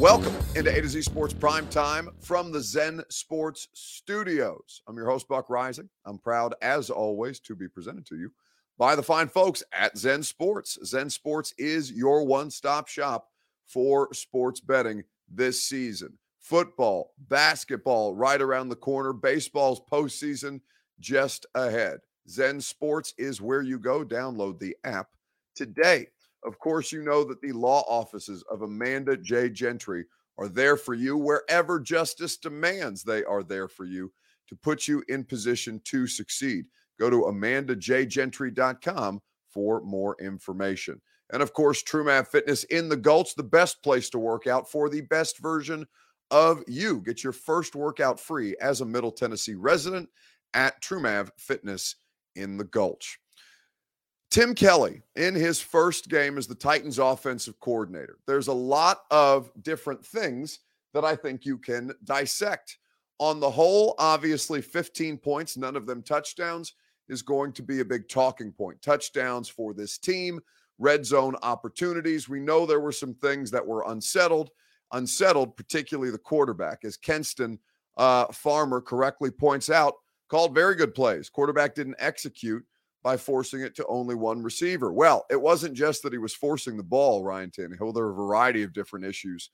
Welcome into A to Z Sports Prime Time from the Zen Sports Studios. I'm your host, Buck Reising. I'm proud, as always, to be presented to you by the fine folks at Zen Sports. Zen Sports is your one stop shop for sports betting this season. Football, basketball right around the corner, baseball's postseason just ahead. Zen Sports is where you go. Download the app today. Of course, you know that the law offices of Amanda J. Gentry are there for you wherever justice demands. They are there for you to put you in position to succeed. Go to amandajgentry.com for more information. And of course, TrueMav Fitness in the Gulch, the best place to work out for the best version of you. Get your first workout free as a Middle Tennessee resident at TrueMav Fitness in the Gulch. Tim Kelly in his first game as the Titans offensive coordinator. There's a lot of different things that I think you can dissect. On the whole, obviously 15 points, none of them touchdowns, is going to be a big talking point. Touchdowns for this team, red zone opportunities. We know there were some things that were unsettled, unsettled, particularly the quarterback, as Kenston uh, Farmer correctly points out, called very good plays. Quarterback didn't execute by forcing it to only one receiver. Well, it wasn't just that he was forcing the ball, Ryan Tannehill. There were a variety of different issues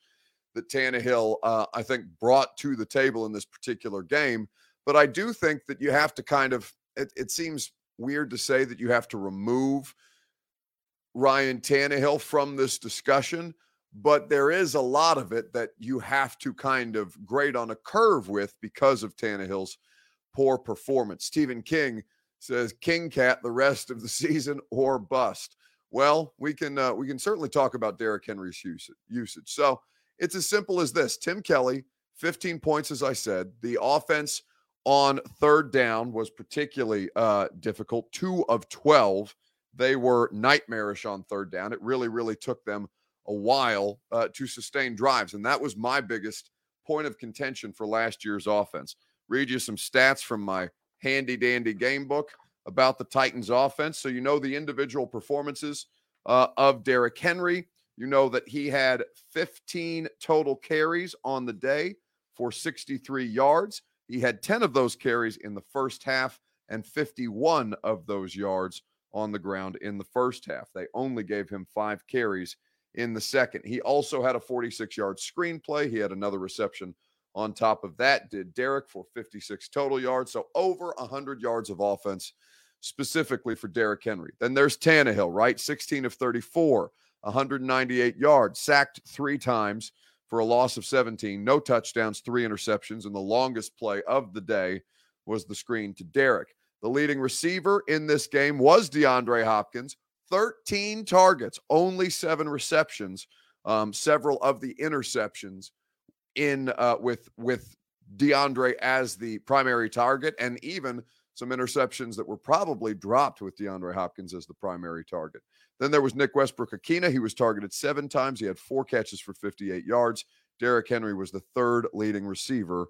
that Tannehill, uh, I think, brought to the table in this particular game. But I do think that you have to kind of, it, it seems weird to say that you have to remove Ryan Tannehill from this discussion, but there is a lot of it that you have to kind of grade on a curve with because of Tannehill's poor performance. Stephen King says King Cat the rest of the season or bust. Well, we can uh, we can certainly talk about Derrick Henry's usage. So it's as simple as this: Tim Kelly, 15 points, as I said. The offense on third down was particularly uh, difficult. Two of 12, they were nightmarish on third down. It really, really took them a while uh, to sustain drives, and that was my biggest point of contention for last year's offense. Read you some stats from my handy dandy game book about the Titans offense. So you know the individual performances uh, of Derrick Henry. You know that he had 15 total carries on the day for 63 yards. He had 10 of those carries in the first half and 51 of those yards on the ground in the first half. They only gave him five carries in the second. He also had a 46 yard screenplay. He had another reception on top of that, did Derrick for 56 total yards. So over 100 yards of offense specifically for Derrick Henry. Then there's Tannehill, right? 16 of 34, 198 yards, sacked three times for a loss of 17, no touchdowns, three interceptions. And the longest play of the day was the screen to Derrick. The leading receiver in this game was DeAndre Hopkins, 13 targets, only seven receptions. Um, several of the interceptions in uh, with with DeAndre as the primary target, and even some interceptions that were probably dropped with DeAndre Hopkins as the primary target. Then there was Nick Westbrook-Ikhine. He was targeted seven times. He had four catches for 58 yards. Derrick Henry was the third leading receiver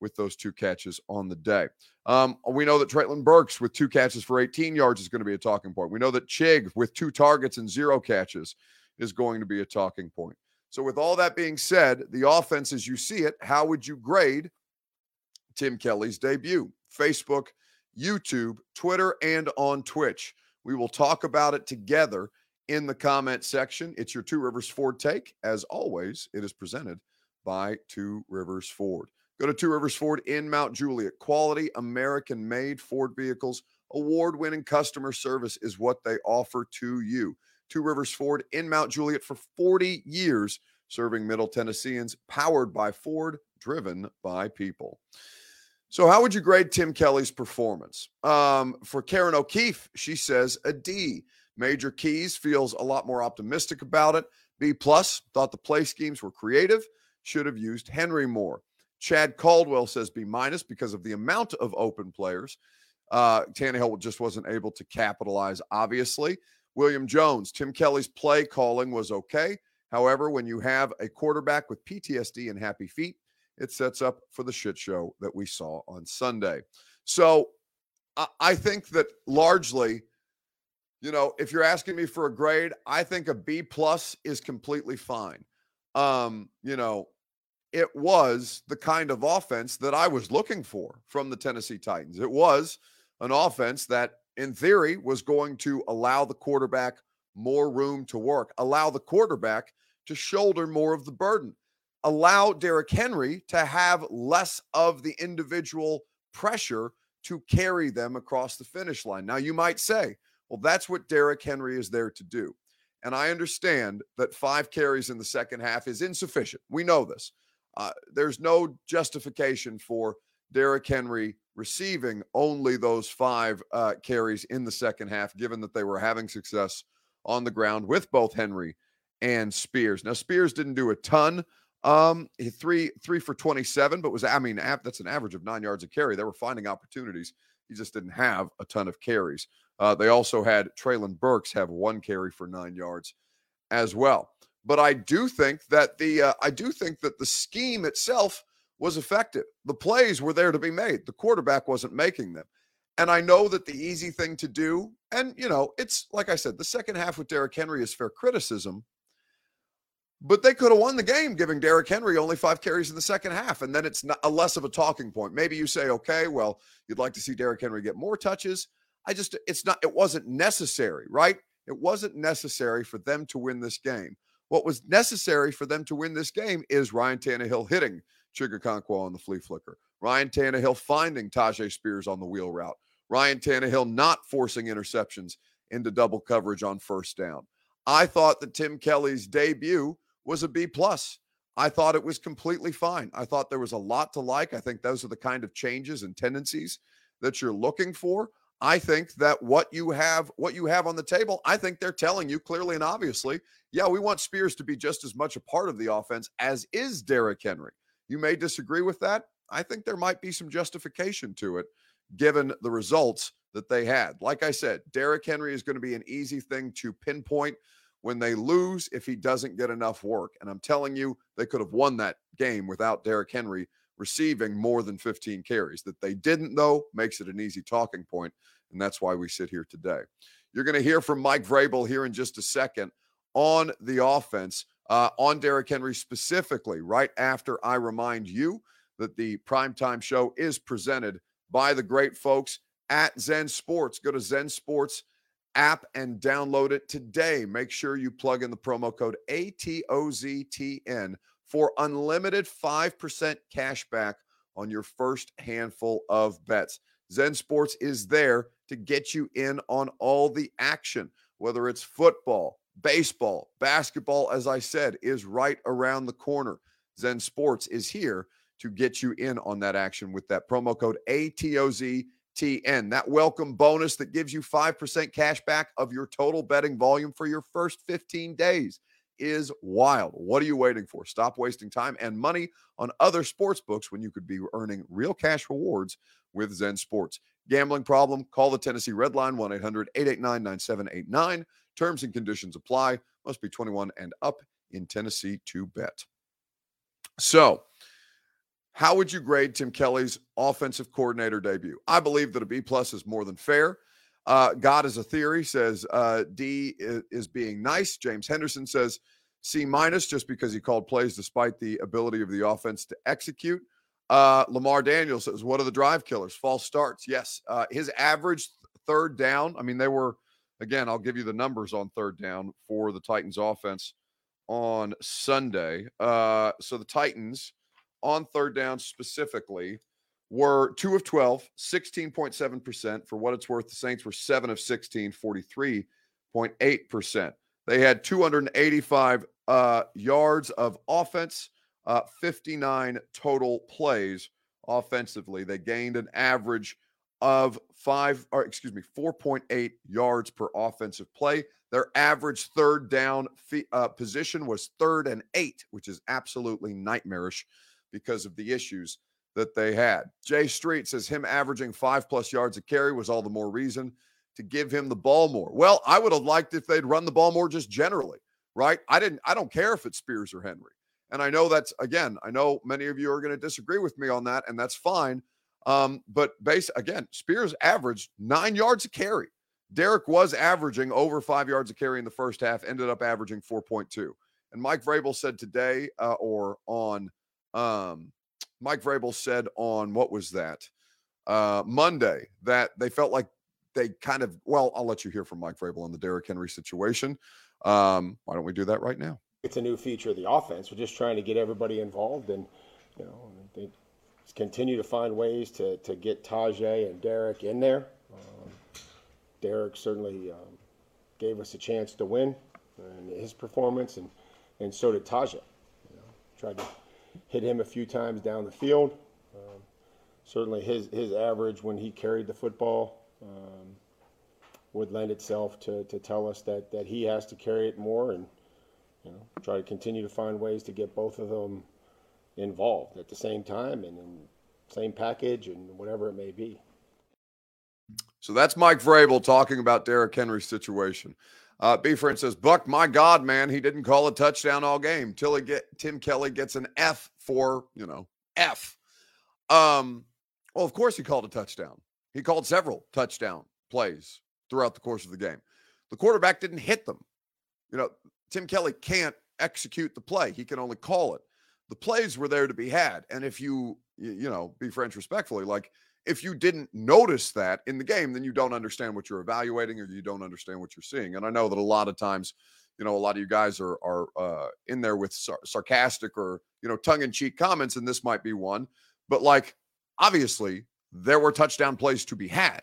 with those two catches on the day. Um, we know that Treylon Burks with two catches for 18 yards is going to be a talking point. We know that Chig with two targets and zero catches is going to be a talking point. So, with all that being said, the offense as you see it, how would you grade Tim Kelly's debut? Facebook, YouTube, Twitter, and on Twitch. We will talk about it together in the comment section. It's your Two Rivers Ford take. As always, it is presented by Two Rivers Ford. Go to Two Rivers Ford in Mount Juliet. Quality American made Ford vehicles, award winning customer service is what they offer to you. Two Rivers Ford in Mount Juliet for 40 years, serving Middle Tennesseans, powered by Ford, driven by people. So, how would you grade Tim Kelly's performance? Um, for Karen O'Keefe, she says a D. Major Keys feels a lot more optimistic about it. B plus thought the play schemes were creative. Should have used Henry more. Chad Caldwell says B minus because of the amount of open players. Uh, Tannehill just wasn't able to capitalize, obviously. William Jones, Tim Kelly's play calling was okay. However, when you have a quarterback with PTSD and happy feet, it sets up for the shit show that we saw on Sunday. So I think that largely, you know, if you're asking me for a grade, I think a B plus is completely fine. Um, you know, it was the kind of offense that I was looking for from the Tennessee Titans. It was an offense that, in theory, was going to allow the quarterback more room to work, allow the quarterback to shoulder more of the burden, allow Derrick Henry to have less of the individual pressure to carry them across the finish line. Now, you might say, well, that's what Derrick Henry is there to do. And I understand that five carries in the second half is insufficient. We know this. Uh, there's no justification for Derrick Henry receiving only those five uh, carries in the second half, given that they were having success on the ground with both Henry and Spears. Now, Spears didn't do a ton. Um, three three for 27, but was I mean that's an average of nine yards a carry. They were finding opportunities. He just didn't have a ton of carries. Uh, they also had Treylon Burks have one carry for nine yards as well. But I do think that the uh, I do think that the scheme itself was effective. The plays were there to be made. The quarterback wasn't making them. And I know that the easy thing to do, and you know, it's like I said, the second half with Derrick Henry is fair criticism. But they could have won the game giving Derrick Henry only five carries in the second half. And then it's not a less of a talking point. Maybe you say, okay, well, you'd like to see Derrick Henry get more touches. I just, it's not, it wasn't necessary, right? It wasn't necessary for them to win this game. What was necessary for them to win this game is Ryan Tannehill hitting Chig on the flea flicker, Ryan Tannehill finding Tyjae Spears on the wheel route, Ryan Tannehill not forcing interceptions into double coverage on first down. I thought that Tim Kelly's debut was a B plus. I thought it was completely fine. I thought there was a lot to like. I think those are the kind of changes and tendencies that you're looking for. I think that what you have, what you have on the table, I think they're telling you clearly and obviously, yeah, we want Spears to be just as much a part of the offense as is Derrick Henry. You may disagree with that. I think there might be some justification to it given the results that they had. Like I said, Derrick Henry is going to be an easy thing to pinpoint when they lose if he doesn't get enough work. And I'm telling you, they could have won that game without Derrick Henry receiving more than 15 carries. That they didn't, though, makes it an easy talking point, and that's why we sit here today. You're going to hear from Mike Vrabel here in just a second on the offense, uh, on Derrick Henry specifically, right after I remind you that the primetime show is presented by the great folks at Zen Sports. Go to Zen Sports app and download it today. Make sure you plug in the promo code ATOZTN for unlimited 5% cash back on your first handful of bets. Zen Sports is there to get you in on all the action, whether it's football, baseball, basketball, as I said, is right around the corner. Zen Sports is here to get you in on that action with that promo code ATOZTN. That welcome bonus that gives you 5% cash back of your total betting volume for your first 15 days is wild. What are you waiting for? Stop wasting time and money on other sports books when you could be earning real cash rewards with Zen Sports. Gambling problem? Call the Tennessee Red Line 1 800 889 9789. Terms and conditions apply. Must be 21 and up in Tennessee to bet. So, how would you grade Tim Kelly's offensive coordinator debut? I believe that a B plus is more than fair. Uh, God is a theory says uh, D is, being nice. James Henderson says C minus just because he called plays despite the ability of the offense to execute. Uh, Lamar Daniels says, What are the drive killers? False starts. Yes. Uh, his average third down, I mean, they were, again, I'll give you the numbers on third down for the Titans offense on Sunday. Uh, so the Titans on third down specifically were 2 of 12, 16.7%. For what it's worth, the Saints were 7 of 16, 43.8%. They had 285 uh, yards of offense, uh, 59 total plays offensively. They gained an average of five, or excuse me, 4.8 yards per offensive play. Their average third down uh, position was third and eight, which is absolutely nightmarish because of the issues that they had. Jay Street says him averaging five plus yards a carry was all the more reason to give him the ball more. Well, I would have liked if they'd run the ball more just generally, right? I didn't, I don't care if it's Spears or Henry. And I know that's again, I know many of you are going to disagree with me on that, and that's fine. Um, but base again, Spears averaged nine yards a carry. Derrick was averaging over five yards a carry in the first half, ended up averaging 4.2. And Mike Vrabel said today, uh, or on um, Mike Vrabel said on what was that uh, Monday that they felt like they kind of well, I'll let you hear from Mike Vrabel on the Derrick Henry situation. Um, why don't we do that right now? It's a new feature of the offense. We're just trying to get everybody involved, and you know, I they continue to find ways to to get Tyjae and Derrick in there. Um, Derrick certainly um, gave us a chance to win in his performance, and and so did Tyjae. You know, tried to hit him a few times down the field. Um, certainly, his his average when he carried the football um, would lend itself to, to tell us that, that he has to carry it more and you know try to continue to find ways to get both of them involved at the same time and in same package and whatever it may be. So that's Mike Vrabel talking about Derrick Henry's situation. Uh, B friend says, Buck, my God, man, he didn't call a touchdown all game. Till he get Tim Kelly gets an F for, you know, F. Um, well, of course he called a touchdown. He called several touchdown plays throughout the course of the game. The quarterback didn't hit them. You know, Tim Kelly can't execute the play. He can only call it. The plays were there to be had. And if you, you know, be French respectfully, like if you didn't notice that in the game, then you don't understand what you're evaluating or you don't understand what you're seeing. And I know that a lot of times, you know, a lot of you guys are are uh, in there with sar- sarcastic or you know tongue in cheek comments, and this might be one. But like, obviously, there were touchdown plays to be had.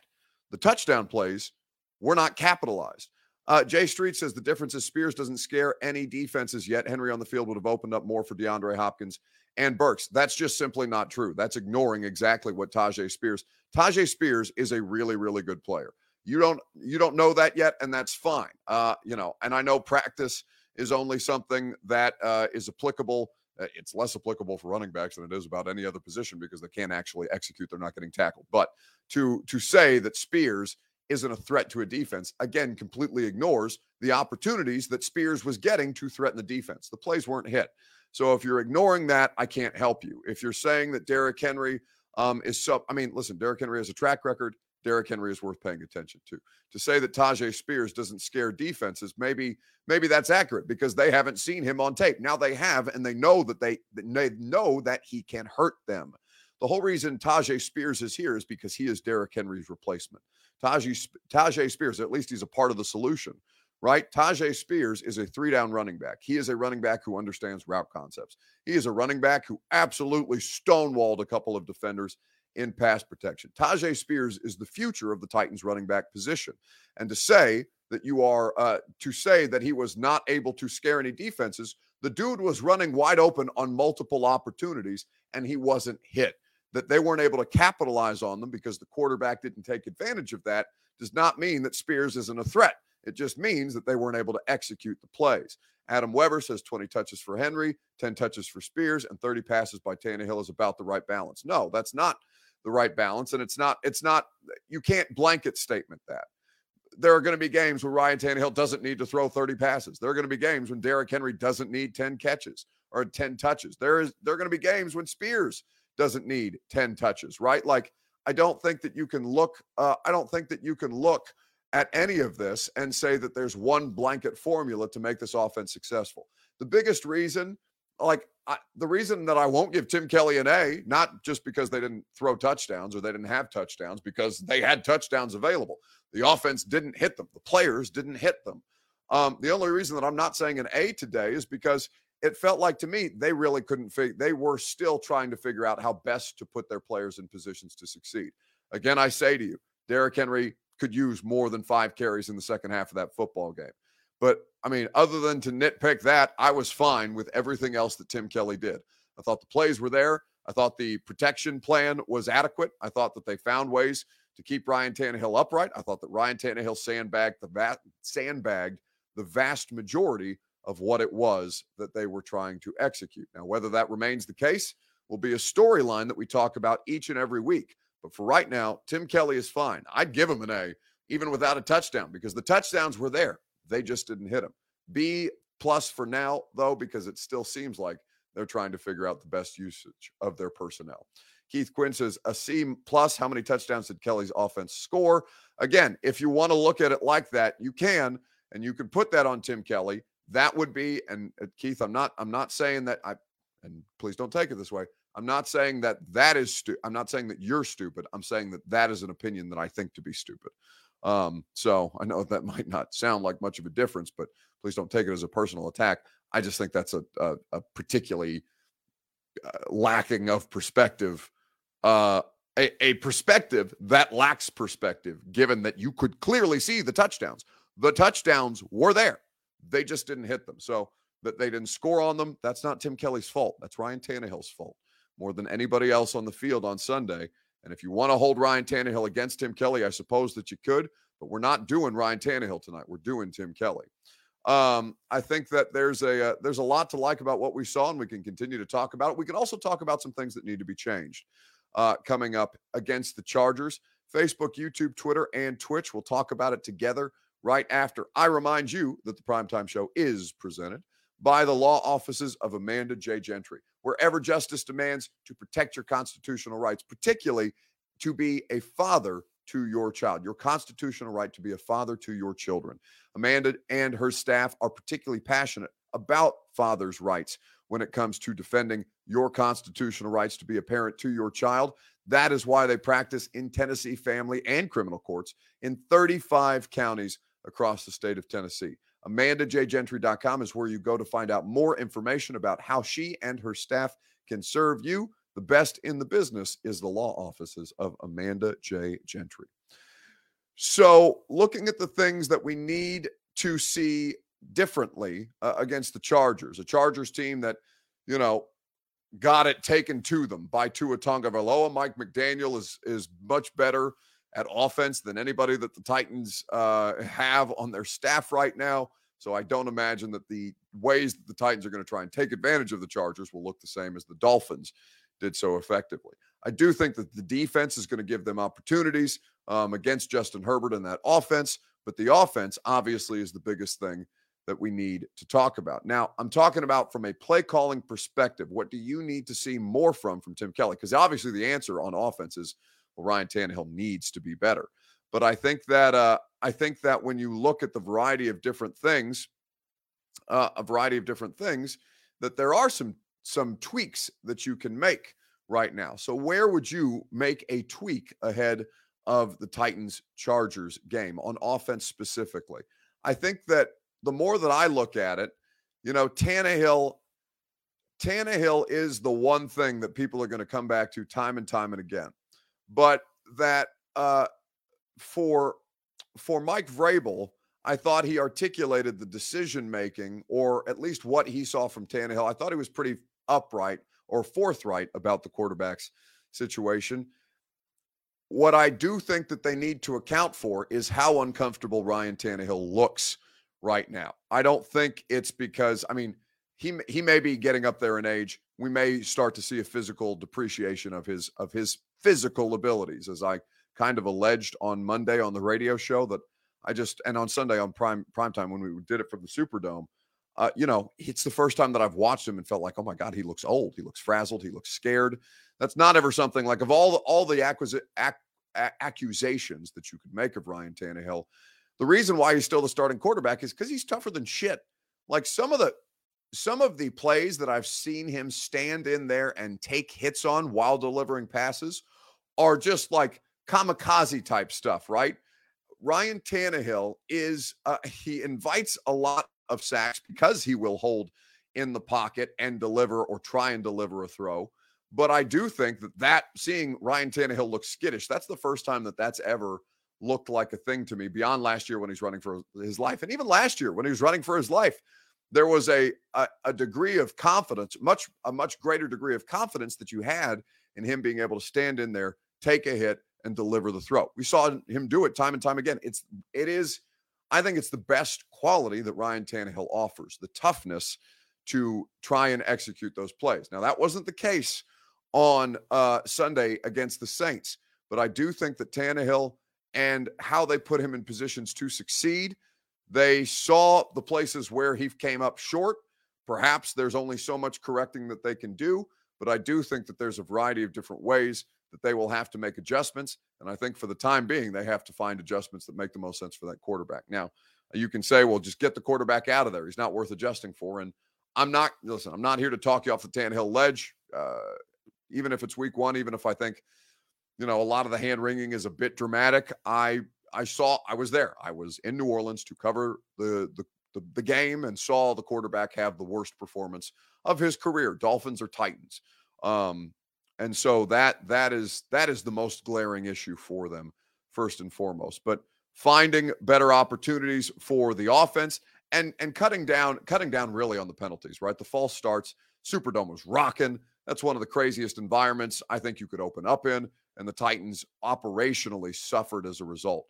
The touchdown plays were not capitalized. Uh, Jay Street says the difference is Spears doesn't scare any defenses yet. Henry on the field would have opened up more for DeAndre Hopkins and Burks. That's just simply not true. That's ignoring exactly what Tyjae Spears. Tyjae Spears is a really, really good player. You don't you don't know that yet, and that's fine. Uh, you know, and I know practice is only something that uh, is applicable uh, it's less applicable for running backs than it is about any other position because they can't actually execute. They're not getting tackled. But to to say that Spears isn't a threat to a defense again completely ignores the opportunities that Spears was getting to threaten the defense. The plays weren't hit. So if you're ignoring that, I can't help you. If you're saying that Derrick Henry um, is so, I mean, listen, Derrick Henry has a track record. Derrick Henry is worth paying attention to. To say that Tyjae Spears doesn't scare defenses, maybe maybe that's accurate because they haven't seen him on tape. Now they have, and they know that they they know that he can hurt them. The whole reason Tyjae Spears is here is because he is Derrick Henry's replacement. Tyjae, Tyjae Spears, at least he's a part of the solution, right? Tyjae Spears is a three down running back. He is a running back who understands route concepts. He is a running back who absolutely stonewalled a couple of defenders in pass protection. Tyjae Spears is the future of the Titans running back position. And to say that you are, uh, to say that he was not able to scare any defenses, the dude was running wide open on multiple opportunities and he wasn't hit. That they weren't able to capitalize on them because the quarterback didn't take advantage of that does not mean that Spears isn't a threat. It just means that they weren't able to execute the plays. Adam Weber says 20 touches for Henry, 10 touches for Spears, and 30 passes by Tannehill is about the right balance. No, that's not the right balance. And it's not, it's not, you can't blanket statement that. There are going to be games where Ryan Tannehill doesn't need to throw 30 passes. There are going to be games when Derrick Henry doesn't need 10 catches or 10 touches. There is there are going to be games when Spears doesn't need 10 touches, right? Like I don't think that you can look uh, I don't think that you can look at any of this and say that there's one blanket formula to make this offense successful. The biggest reason like I, the reason that I won't give Tim Kelly an A, not just because they didn't throw touchdowns or they didn't have touchdowns, because they had touchdowns available. The offense didn't hit them. The players didn't hit them. Um, the only reason that I'm not saying an A today is because it felt like to me they really couldn't figure. They were still trying to figure out how best to put their players in positions to succeed. Again, I say to you, Derrick Henry could use more than five carries in the second half of that football game. But I mean, other than to nitpick that, I was fine with everything else that Tim Kelly did. I thought the plays were there. I thought the protection plan was adequate. I thought that they found ways to keep Ryan Tannehill upright. I thought that Ryan Tannehill sandbagged the va- sandbagged the vast majority of what it was that they were trying to execute. Now, whether that remains the case will be a storyline that we talk about each and every week. But for right now, Tim Kelly is fine. I'd give him an A even without a touchdown because the touchdowns were there. They just didn't hit him. B plus for now, though, because it still seems like they're trying to figure out the best usage of their personnel. Keith Quinn says a C plus. How many touchdowns did Kelly's offense score? Again, if you want to look at it like that, you can, and you can put that on Tim Kelly. That would be, and uh, Keith, I'm not, I'm not saying that I, and please don't take it this way. I'm not saying that that is stu- I'm not saying that you're stupid. I'm saying that that is an opinion that I think to be stupid. Um, so I know that might not sound like much of a difference, but please don't take it as a personal attack. I just think that's a, a, a particularly uh, lacking of perspective, uh, a, a perspective that lacks perspective, given that you could clearly see the touchdowns. The touchdowns were there, they just didn't hit them. So that they didn't score on them, that's not Tim Kelly's fault. That's Ryan Tannehill's fault more than anybody else on the field on Sunday. And if you want to hold Ryan Tannehill against Tim Kelly, I suppose that you could, but we're not doing Ryan Tannehill tonight. We're doing Tim Kelly. Um, I think that there's a uh, there's a lot to like about what we saw, and we can continue to talk about it. We can also talk about some things that need to be changed uh, coming up against the Chargers. Facebook, YouTube, Twitter, and Twitch. We'll talk about it together right after. I remind you that the primetime show is presented by the law offices of Amanda J. Gentry, wherever justice demands to protect your constitutional rights, particularly to be a father to your child, your constitutional right to be a father to your children. Amanda and her staff are particularly passionate about fathers' rights when it comes to defending your constitutional rights to be a parent to your child. That is why they practice in Tennessee family and criminal courts in 35 counties across the state of Tennessee. AmandaJGentry.com is where you go to find out more information about how she and her staff can serve you. The best in the business is the law offices of Amanda J. Gentry. So, looking at the things that we need to see differently uh, against the Chargers, a Chargers team that, you know, got it taken to them by Tua Tagovailoa. Mike McDaniel is is much better at offense than anybody that the Titans uh, have on their staff right now. So I don't imagine that the ways that the Titans are going to try and take advantage of the Chargers will look the same as the Dolphins did so effectively. I do think that the defense is going to give them opportunities um, against Justin Herbert and that offense, but the offense obviously is the biggest thing that we need to talk about. Now, I'm talking about from a play calling perspective. What do you need to see more from from Tim Kelly? Because obviously the answer on offense is well, Ryan Tannehill needs to be better. But I think that uh, I think that when you look at the variety of different things, uh, a variety of different things, that there are some some tweaks that you can make right now. So where would you make a tweak ahead of the Titans Chargers game on offense specifically? I think that the more that I look at it, you know, Tannehill Tannehill is the one thing that people are going to come back to time and time and again. But that uh, for for Mike Vrabel, I thought he articulated the decision making, or at least what he saw from Tannehill. I thought he was pretty upright or forthright about the quarterback's situation. What I do think that they need to account for is how uncomfortable Ryan Tannehill looks right now. I don't think it's because I mean he he may be getting up there in age. We may start to see a physical depreciation of his of his physical abilities, as I kind of alleged on Monday on the radio show that I just and on Sunday on prime prime time when we did it from the Superdome. Uh, you know, it's the first time that I've watched him and felt like, oh my God, he looks old. He looks frazzled. He looks scared. That's not ever something like of all the, all the acquisi- ac- accusations that you could make of Ryan Tannehill. The reason why he's still the starting quarterback is because he's tougher than shit. Like some of the some of the plays that I've seen him stand in there and take hits on while delivering passes are just like kamikaze type stuff, right? Ryan Tannehill is uh, he invites a lot of sacks because he will hold in the pocket and deliver or try and deliver a throw. But I do think that that seeing Ryan Tannehill look skittish, that's the first time that that's ever looked like a thing to me beyond last year when he's running for his life. And even last year when he was running for his life, there was a, a, a degree of confidence, much a much greater degree of confidence that you had in him being able to stand in there, take a hit, and deliver the throw. We saw him do it time and time again. It's it is, I think it's the best quality that Ryan Tannehill offers, the toughness to try and execute those plays. Now that wasn't the case on uh, Sunday against the Saints, but I do think that Tannehill and how they put him in positions to succeed they saw the places where he came up short. Perhaps there's only so much correcting that they can do, but I do think that there's a variety of different ways that they will have to make adjustments. And I think for the time being, they have to find adjustments that make the most sense for that quarterback. Now, you can say, well, just get the quarterback out of there. He's not worth adjusting for. And I'm not, listen, I'm not here to talk you off the Tannehill ledge, uh, even if it's week one, even if I think, you know, a lot of the hand wringing is a bit dramatic. I I saw I was there. I was in New Orleans to cover the, the the the, game and saw the quarterback have the worst performance of his career. Dolphins or Titans. Um, and so that that is that is the most glaring issue for them first and foremost. But finding better opportunities for the offense and and cutting down cutting down really on the penalties, right? The false starts, Superdome was rocking. That's one of the craziest environments I think you could open up in, and the Titans operationally suffered as a result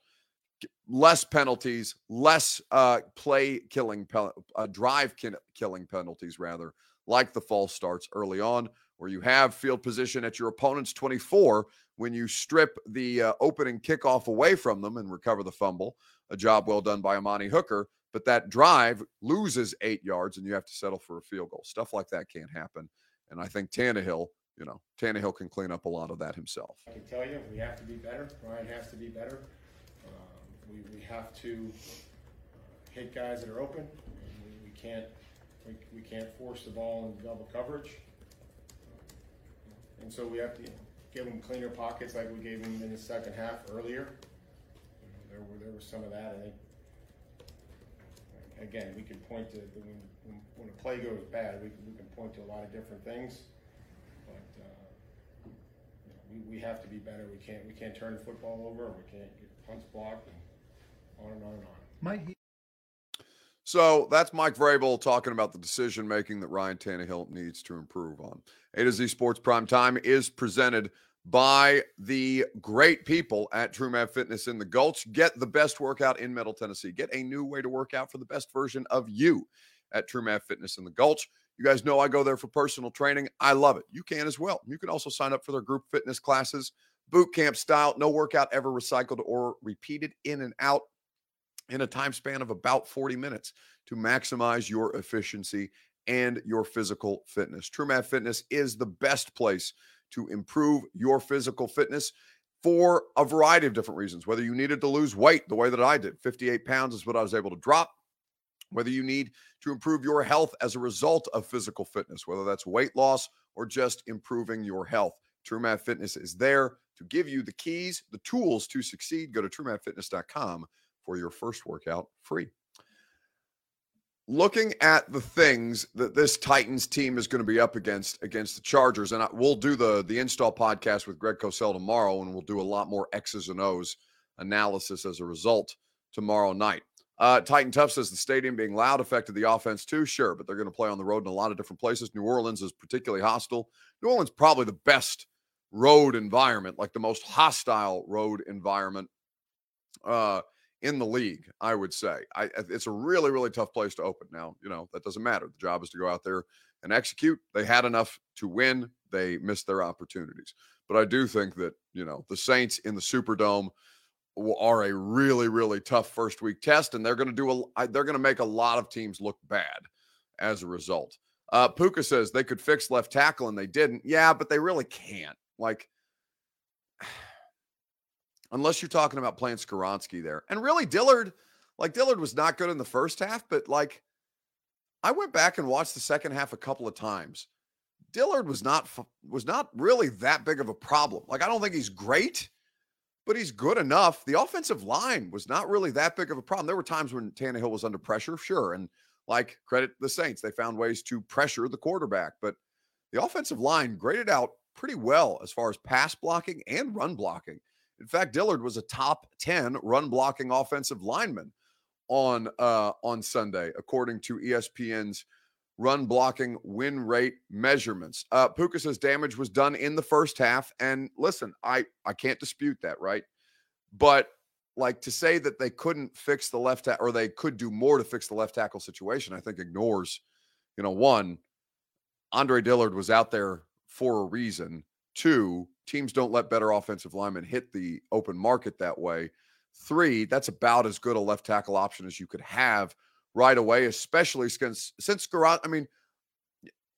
less penalties, less uh, play killing, uh, drive killing penalties, rather, like the false starts early on, where you have field position at your opponent's 24 when you strip the uh, opening kickoff away from them and recover the fumble. A job well done by Amani Hooker, but that drive loses eight yards and you have to settle for a field goal. Stuff like that can't happen. And I think Tannehill, you know, Tannehill can clean up a lot of that himself. I can tell you, we have to be better. Ryan has to be better. We, we have to hit guys that are open. We, we can't we, we can't force the ball in double coverage. And so we have to give them cleaner pockets like we gave them in the second half earlier. There were there was some of that. I think. Again, we can point to the, when, when, when a play goes bad, we, we can point to a lot of different things. But uh, you know, we, we have to be better. We can't we can't turn the football over. We can't get punts blocked. And, on and on and on. Might he? So that's Mike Vrabel talking about the decision making that Ryan Tannehill needs to improve on. A to Z Sports Prime Time is presented by the great people at TrueMap Fitness in the Gulch. Get the best workout in Middle Tennessee. Get a new way to work out for the best version of you at TrueMap Fitness in the Gulch. You guys know I go there for personal training. I love it. You can as well. You can also sign up for their group fitness classes, boot camp style, no workout ever recycled or repeated in and out in a time span of about 40 minutes to maximize your efficiency and your physical fitness. TrueMap Fitness is the best place to improve your physical fitness for a variety of different reasons. Whether you needed to lose weight the way that I did, 58 pounds is what I was able to drop. Whether you need to improve your health as a result of physical fitness, whether that's weight loss or just improving your health, TrueMap Fitness is there to give you the keys, the tools to succeed. Go to truemapfitness.com for your first workout free. Looking at the things that this Titans team is going to be up against against the Chargers, and I, we'll do the the install podcast with Greg Cosell tomorrow, and we'll do a lot more X's and O's analysis as a result tomorrow night. Uh, Titan Tough says the stadium being loud affected the offense too. Sure, but they're going to play on the road in a lot of different places. New Orleans is particularly hostile. New Orleans probably the best road environment, like the most hostile road environment uh, in the league, I would say. I, it's a really, really tough place to open. Now, you know, that doesn't matter. The job is to go out there and execute. They had enough to win, they missed their opportunities. But I do think that, you know, the Saints in the Superdome are a really, really tough first week test, and they're going to do a, they're going to make a lot of teams look bad as a result. Uh, Puka says they could fix left tackle and they didn't. Yeah, but they really can't. Like, unless you're talking about playing Skoronski there. And really, Dillard, like Dillard was not good in the first half, but like I went back and watched the second half a couple of times. Dillard was not was not really that big of a problem. Like I don't think he's great, but he's good enough. The offensive line was not really that big of a problem. There were times when Tannehill was under pressure, sure, and like credit the Saints, they found ways to pressure the quarterback, but the offensive line graded out pretty well as far as pass blocking and run blocking. In fact, Dillard was a top 10 run blocking offensive lineman on uh, on Sunday, according to ESPN's run blocking win rate measurements. Uh, Puka says damage was done in the first half, and listen, I I can't dispute that, right? But like to say that they couldn't fix the left ta- or they could do more to fix the left tackle situation, I think ignores, you know, one, Andre Dillard was out there for a reason. Two, teams don't let better offensive linemen hit the open market that way. Three, that's about as good a left tackle option as you could have right away, especially since since Skaran. I mean,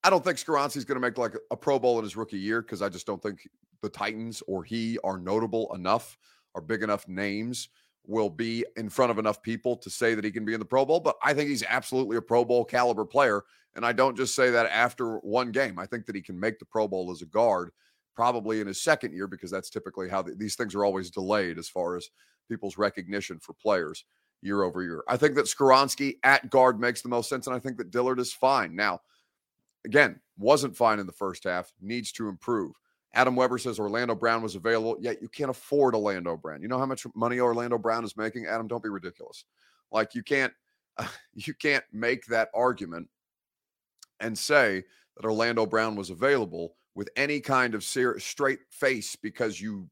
I don't think Skoronski's going to make like a Pro Bowl in his rookie year because I just don't think the Titans or he are notable enough, are big enough names, will be in front of enough people to say that he can be in the Pro Bowl. But I think he's absolutely a Pro Bowl caliber player. And I don't just say that after one game. I think that he can make the Pro Bowl as a guard, probably in his second year, because that's typically how the, these things are always delayed as far as people's recognition for players year over year. I think that Skoronski at guard makes the most sense, and I think that Dillard is fine. Now, again, wasn't fine in the first half, needs to improve. Adam Weber says Orlando Brown was available, yet you can't afford Orlando Brown. You know how much money Orlando Brown is making? Adam, don't be ridiculous. Like you can't you can't make that argument and say that Orlando Brown was available with any kind of ser- straight face because you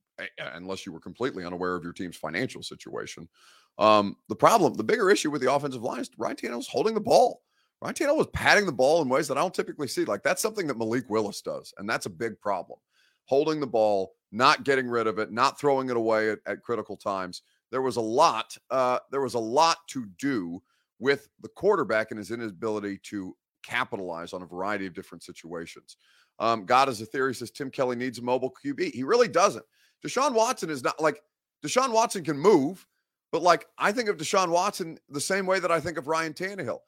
unless you were completely unaware of your team's financial situation. Um, the problem, the bigger issue with the offensive line is Ryan Tannehill was holding the ball. Ryan Tannehill was patting the ball in ways that I don't typically see. Like that's something that Malik Willis does, and that's a big problem. Holding the ball, not getting rid of it, not throwing it away at, at critical times. There was a lot. Uh, there was a lot to do with the quarterback and his inability to capitalize on a variety of different situations. Um, God is a theory says Tim Kelly needs a mobile QB. He really doesn't. Deshaun Watson is not like Deshaun Watson can move, but like I think of Deshaun Watson the same way that I think of Ryan Tannehill.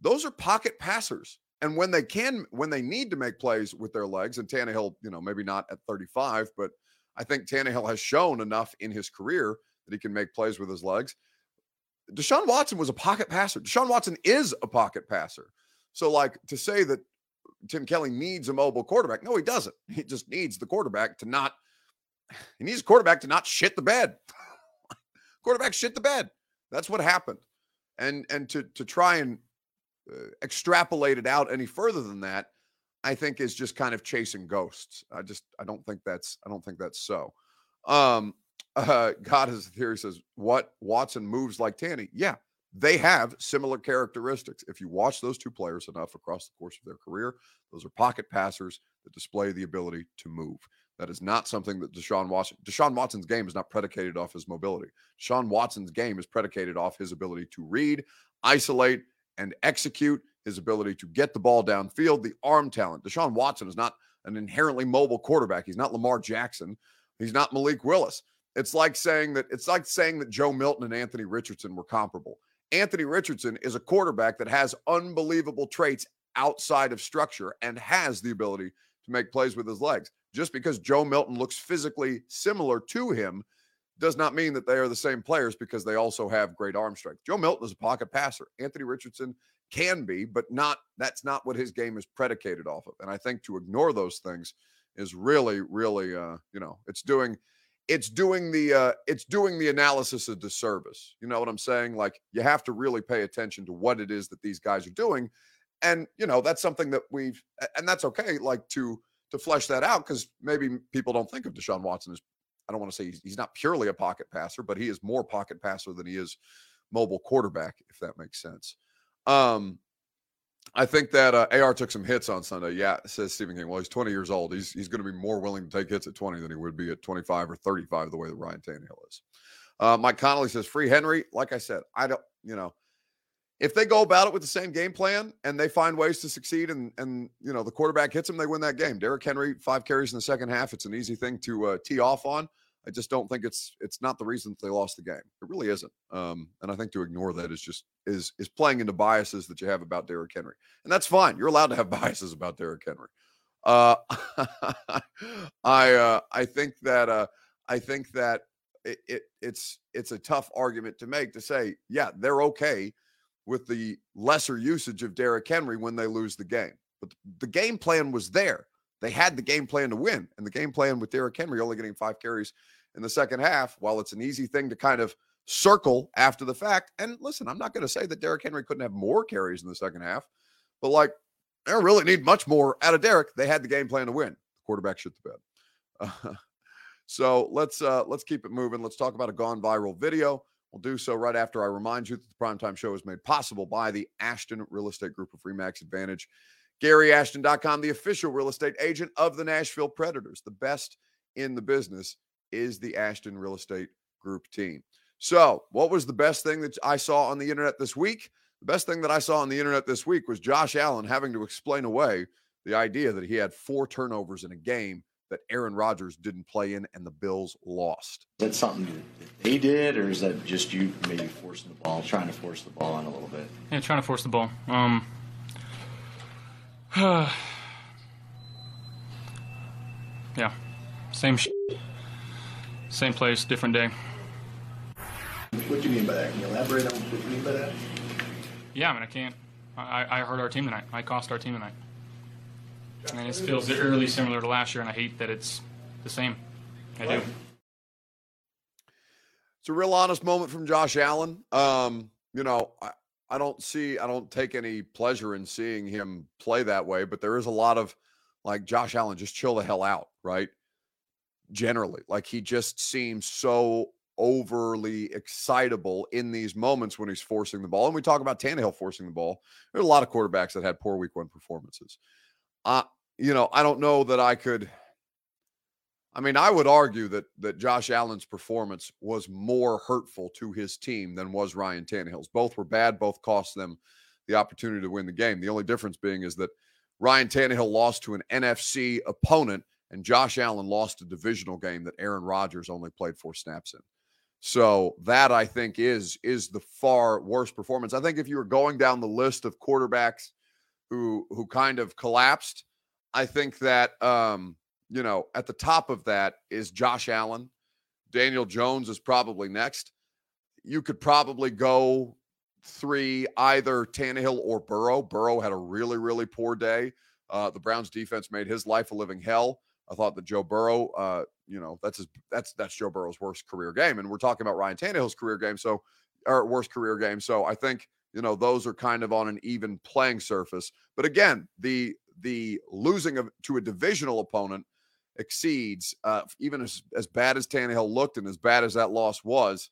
Those are pocket passers. And when they can, when they need to make plays with their legs, and Tannehill, you know, maybe not at 35, but I think Tannehill has shown enough in his career that he can make plays with his legs. Deshaun Watson was a pocket passer. Deshaun Watson is a pocket passer. So, like to say that Tim Kelly needs a mobile quarterback, no, he doesn't. He just needs the quarterback to not he needs a quarterback to not shit the bed. quarterback shit the bed. That's what happened. And and to to try and uh, extrapolate it out any further than that, I think is just kind of chasing ghosts. I just I don't think that's I don't think that's so. Um uh God has a theory says what Watson moves like Tanny. Yeah, they have similar characteristics. If you watch those two players enough across the course of their career, those are pocket passers that display the ability to move. That is not something that Deshaun Watson. Deshaun Watson's game is not predicated off his mobility. Deshaun Watson's game is predicated off his ability to read, isolate, and execute. His ability to get the ball downfield, the arm talent. Deshaun Watson is not an inherently mobile quarterback. He's not Lamar Jackson. He's not Malik Willis. It's like saying that it's like saying that Joe Milton and Anthony Richardson were comparable. Anthony Richardson is a quarterback that has unbelievable traits outside of structure and has the ability to make plays with his legs. Just because Joe Milton looks physically similar to him does not mean that they are the same players because they also have great arm strength. Joe Milton is a pocket passer. Anthony Richardson can be, but not that's not what his game is predicated off of. And I think to ignore those things is really, really uh, you know, it's doing it's doing the uh it's doing the analysis a disservice. You know what I'm saying? Like you have to really pay attention to what it is that these guys are doing. And you know, that's something that we've and that's okay, like to to flesh that out because maybe people don't think of Deshaun Watson as I don't want to say he's, he's, not purely a pocket passer, but he is more pocket passer than he is mobile quarterback, if that makes sense. Um, I think that uh, AR took some hits on Sunday. Yeah, says Stephen King. Well, he's 20 years old. He's he's going to be more willing to take hits at 20 than he would be at 25 or 35, the way that Ryan Tannehill is. Uh, Mike Connolly says, "Free Henry." Like I said, I don't. You know, if they go about it with the same game plan and they find ways to succeed and and you know the quarterback hits them, they win that game. Derrick Henry five carries in the second half. It's an easy thing to uh, tee off on. I just don't think it's it's not the reason that they lost the game. It really isn't. Um, and I think to ignore that is just is is playing into biases that you have about Derrick Henry, and that's fine. You're allowed to have biases about Derrick Henry. Uh, I uh, I think that uh, I think that it, it it's it's a tough argument to make to say yeah they're okay with the lesser usage of Derrick Henry when they lose the game. But the game plan was there. They had the game plan to win. And the game plan with Derrick Henry only getting five carries in the second half, while it's an easy thing to kind of circle after the fact. And listen, I'm not going to say that Derrick Henry couldn't have more carries in the second half, but like they don't really need much more out of Derrick. They had the game plan to win. The quarterback shit the bed. Uh, so let's uh, let's keep it moving. Let's talk about a gone viral video. We'll do so right after I remind you that the primetime show is made possible by the Ashton Real Estate Group of Remax Advantage. GaryAshton.com, the official real estate agent of the Nashville Predators. The best in the business is the Ashton Real Estate Group team. So, what was the best thing that I saw on the internet this week? The best thing that I saw on the internet this week was Josh Allen having to explain away the idea that he had four turnovers in a game that Aaron Rodgers didn't play in and the Bills lost. Is that something that they did, or is that just you maybe forcing the ball, trying to force the ball in a little bit? Yeah, trying to force the ball. Um, yeah, same sh- same place, different day. What do you mean by that? Can you elaborate on what you mean by that? Yeah, I mean, I can't. I, I hurt our team tonight. I cost our team tonight. And it feels eerily similar to last year, and I hate that it's the same. I do. It's a real honest moment from Josh Allen. Um, you know, I, I don't see, I don't take any pleasure in seeing him play that way, but there is a lot of like Josh Allen, just chill the hell out, right? Generally, like he just seems so overly excitable in these moments when he's forcing the ball. And we talk about Tannehill forcing the ball. There are a lot of quarterbacks that had poor week one performances. Uh, you know, I don't know that I could. I mean, I would argue that that Josh Allen's performance was more hurtful to his team than was Ryan Tannehill's. Both were bad. Both cost them the opportunity to win the game. The only difference being is that Ryan Tannehill lost to an NFC opponent, and Josh Allen lost a divisional game that Aaron Rodgers only played four snaps in. So that I think is is the far worst performance. I think if you were going down the list of quarterbacks who who kind of collapsed, I think that um, you know, at the top of that is Josh Allen. Daniel Jones is probably next. You could probably go three, either Tannehill or Burrow. Burrow had a really, really poor day. Uh, the Browns defense made his life a living hell. I thought that Joe Burrow, uh, you know, that's his, that's that's Joe Burrow's worst career game, and we're talking about Ryan Tannehill's career game, so or worst career game. So I think you know those are kind of on an even playing surface. But again, the the losing of to a divisional opponent exceeds uh, even as as bad as Tannehill looked and as bad as that loss was.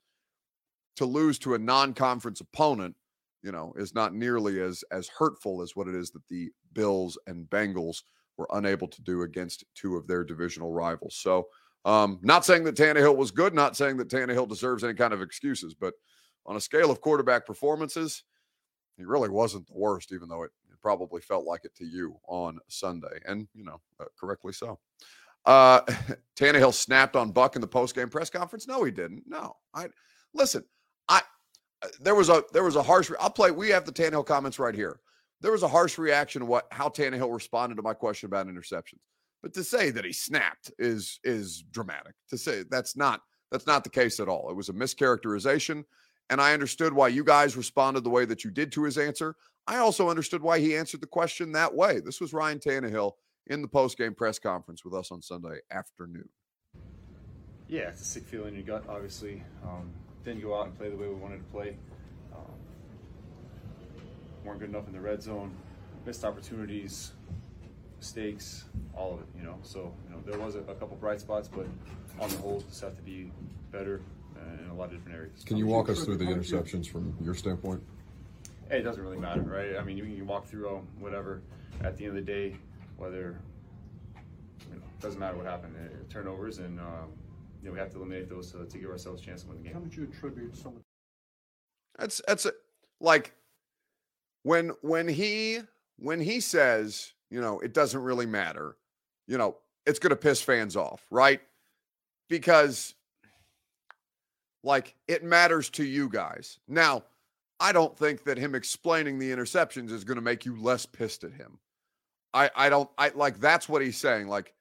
To lose to a non-conference opponent, you know, is not nearly as as hurtful as what it is that the Bills and Bengals were unable to do against two of their divisional rivals. So, um, not saying that Tannehill was good, not saying that Tannehill deserves any kind of excuses, but on a scale of quarterback performances, he really wasn't the worst, even though it, probably felt like it to you on Sunday, and you know, uh, correctly so. Uh, Tannehill snapped on Buck in the post-game press conference. No, he didn't. No, I listen. I uh, there was a there was a harsh. I'll play. We have the Tannehill comments right here. There was a harsh reaction to what how Tannehill responded to my question about interceptions. But to say that he snapped is is dramatic. To say that's not that's not the case at all. It was a mischaracterization, and I understood why you guys responded the way that you did to his answer. I also understood why he answered the question that way. This was Ryan Tannehill in the post-game press conference with us on Sunday afternoon. Yeah, it's a sick feeling in your gut. Obviously, um, didn't go out and play the way we wanted to play. Um, weren't good enough in the red zone. Missed opportunities, mistakes, all of it. You know, so you know there was a, a couple bright spots, but on the whole, just have to be better in a lot of different areas. Can you walk us through the interceptions from your standpoint? Hey, it doesn't really matter, right? I mean, you can walk through them, whatever. At the end of the day, whether you know, doesn't matter what happened, uh, turnovers, and um, you know we have to eliminate those to, to give ourselves a chance to win the game. How would you attribute some of That's that's a, like when when he when he says, you know, it doesn't really matter, you know, it's going to piss fans off, right? Because like it matters to you guys. Now, I don't think that him explaining the interceptions is going to make you less pissed at him. I I don't I like that's what he's saying like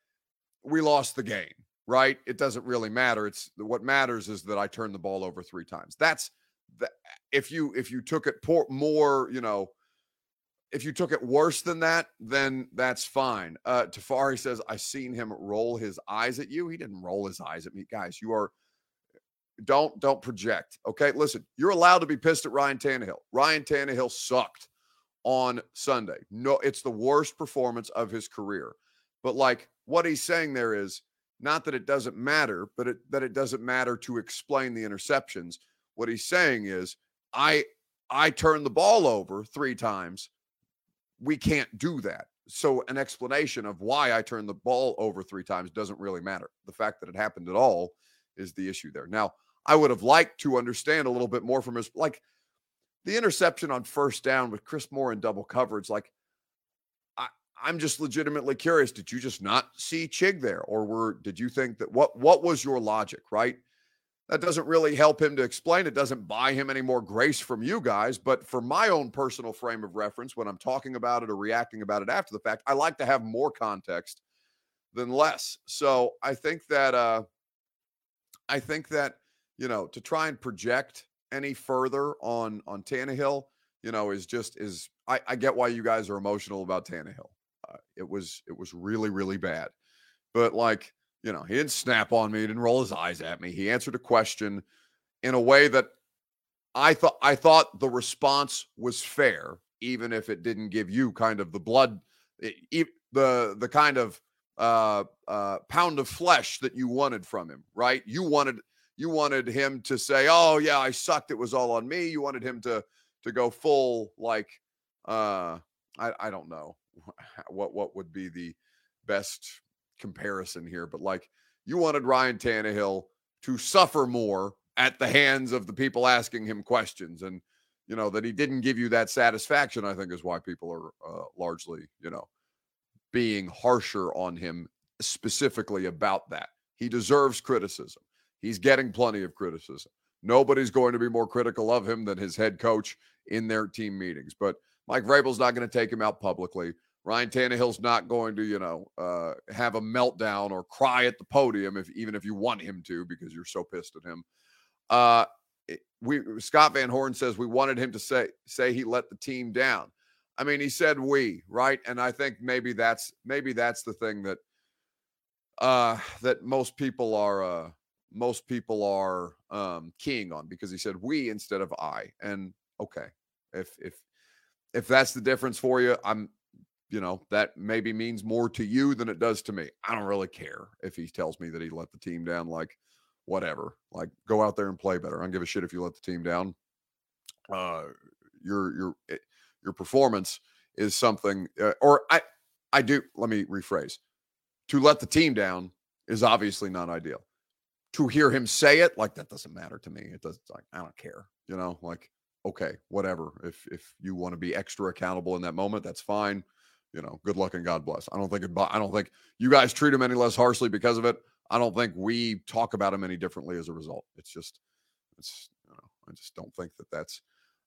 we lost the game, right? It doesn't really matter. It's what matters is that I turned the ball over 3 times. That's if you if you took it por- more, you know, if you took it worse than that, then that's fine. Uh Tafari says I seen him roll his eyes at you. He didn't roll his eyes at me. Guys, you are don't don't project. Okay, listen, you're allowed to be pissed at Ryan Tannehill. Ryan Tannehill sucked on Sunday. No, it's the worst performance of his career. But like what he's saying there is not that it doesn't matter, but it, that it doesn't matter to explain the interceptions. What he's saying is, I I turned the ball over three times. We can't do that. So an explanation of why I turned the ball over three times doesn't really matter. The fact that it happened at all is the issue there. Now, I would have liked to understand a little bit more from his like the interception on first down with Chris Moore in double coverage. Like, I, I'm just legitimately curious. Did you just not see Chig there, or were did you think that what what was your logic? Right, that doesn't really help him to explain. It doesn't buy him any more grace from you guys. But for my own personal frame of reference, when I'm talking about it or reacting about it after the fact, I like to have more context than less. So I think that uh, I think that you know to try and project any further on on Tannehill, you know, is just is I, I get why you guys are emotional about Tannehill. Uh, it was it was really really bad, but like you know, he didn't snap on me, he didn't roll his eyes at me. He answered a question in a way that I thought I thought the response was fair, even if it didn't give you kind of the blood, the the kind of uh, uh, pound of flesh that you wanted from him, right? You wanted you wanted him to say, "Oh yeah, I sucked. It was all on me." You wanted him to to go full like uh I I don't know what what would be the best comparison here, but like you wanted Ryan Tannehill to suffer more at the hands of the people asking him questions and you know that he didn't give you that satisfaction i think is why people are uh, largely you know being harsher on him specifically about that he deserves criticism He's getting plenty of criticism. Nobody's going to be more critical of him than his head coach in their team meetings. But Mike Vrabel's not going to take him out publicly. Ryan Tannehill's not going to, you know, uh, have a meltdown or cry at the podium if even if you want him to because you're so pissed at him. Uh, we Scott Van Horn says we wanted him to say say he let the team down. I mean, he said we, right? And I think maybe that's maybe that's the thing that uh that most people are uh most people are um, keying on because he said we instead of I. And okay, if if if that's the difference for you, I'm you know that maybe means more to you than it does to me. I don't really care if he tells me that he let the team down. Like whatever, like go out there and play better. I don't give a shit if you let the team down. Uh, your your eh, your performance is something, uh, or I I do. Let me rephrase. To let the team down is obviously not ideal to hear him say it, like that doesn't matter to me. It doesn't like I don't care. You know, like okay, whatever. If if you want to be extra accountable in that moment, that's fine. You know, good luck and God bless. I don't think I don't think you guys treat him any less harshly because of it. I don't think we talk about him any differently as a result. It's just it's you know, I just don't think that that's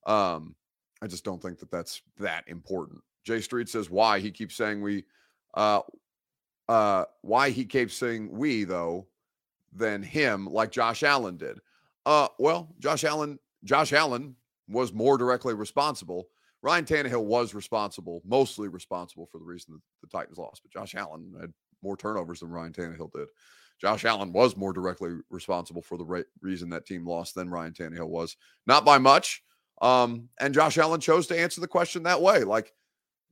um I just don't think that that's that important. Jay Street says why he keeps saying we uh uh why he keeps saying we though than him like Josh Allen did. Uh, well, Josh Allen, Josh Allen was more directly responsible. Ryan Tannehill was responsible, mostly responsible for the reason that the Titans lost, but Josh Allen had more turnovers than Ryan Tannehill did. Josh Allen was more directly responsible for the re- reason that team lost than Ryan Tannehill was, not by much. Um, and Josh Allen chose to answer the question that way. Like,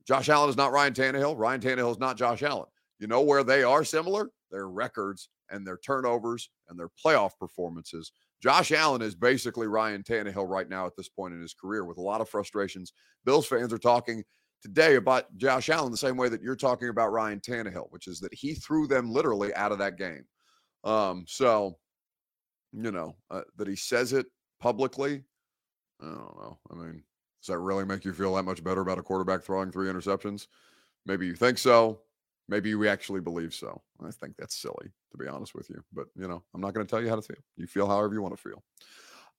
Josh Allen is not Ryan Tannehill. Ryan Tannehill is not Josh Allen. You know where they are similar? Their records and their turnovers and their playoff performances. Josh Allen is basically Ryan Tannehill right now at this point in his career with a lot of frustrations. Bills fans are talking today about Josh Allen the same way that you're talking about Ryan Tannehill, which is that he threw them literally out of that game. Um, so, you know, uh, that he says it publicly, I don't know. I mean, does that really make you feel that much better about a quarterback throwing three interceptions? Maybe you think so. Maybe we actually believe so. I think that's silly, to be honest with you. But, you know, I'm not going to tell you how to feel. You feel however you want to feel.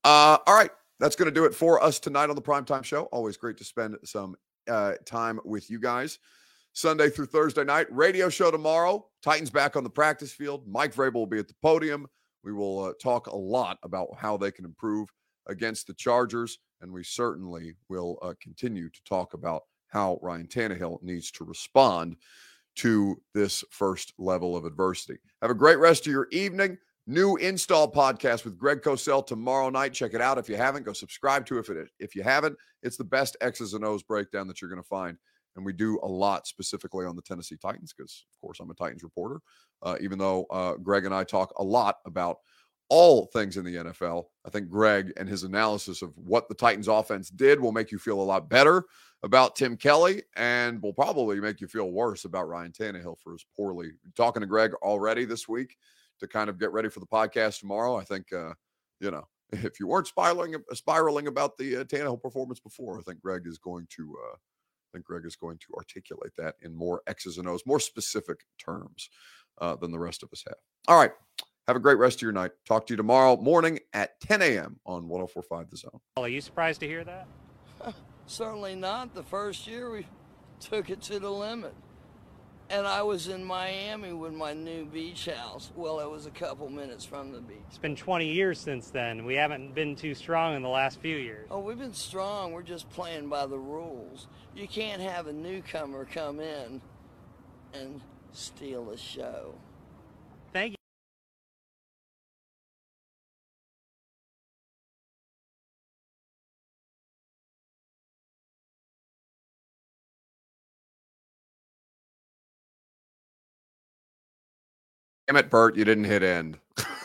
Uh, all right. That's going to do it for us tonight on the Primetime Show. Always great to spend some uh, time with you guys. Sunday through Thursday night. Radio show tomorrow. Titans back on the practice field. Mike Vrabel will be at the podium. We will uh, talk a lot about how they can improve against the Chargers. And we certainly will uh, continue to talk about how Ryan Tannehill needs to respond to this first level of adversity. Have a great rest of your evening. new install podcast with Greg Cosell tomorrow night. Check it out if you haven't. Go subscribe to it if it if you haven't. It's the best X's and O's breakdown that you're going to find, and we do a lot specifically on the Tennessee Titans because, of course, I'm a Titans reporter. Uh, even though uh, Greg and I talk a lot about all things in the NFL, I think Greg and his analysis of what the Titans offense did will make you feel a lot better about Tim Kelly and will probably make you feel worse about Ryan Tannehill for his poorly. Talking to Greg already this week to kind of get ready for the podcast tomorrow. I think, uh, you know, if you weren't spiraling spiraling about the uh, Tannehill performance before, I think Greg is going to. Uh, I think Greg is going to articulate that in more X's and O's, more specific terms uh, than the rest of us have. All right. Have a great rest of your night. Talk to you tomorrow morning at 10 a.m. on 1045 The Zone. Are you surprised to hear that? Certainly not. The first year we took it to the limit. And I was in Miami with my new beach house. Well, it was a couple minutes from the beach. It's been 20 years since then. We haven't been too strong in the last few years. Oh, we've been strong. We're just playing by the rules. You can't have a newcomer come in and steal the show. Damn it, Bert, you didn't hit end.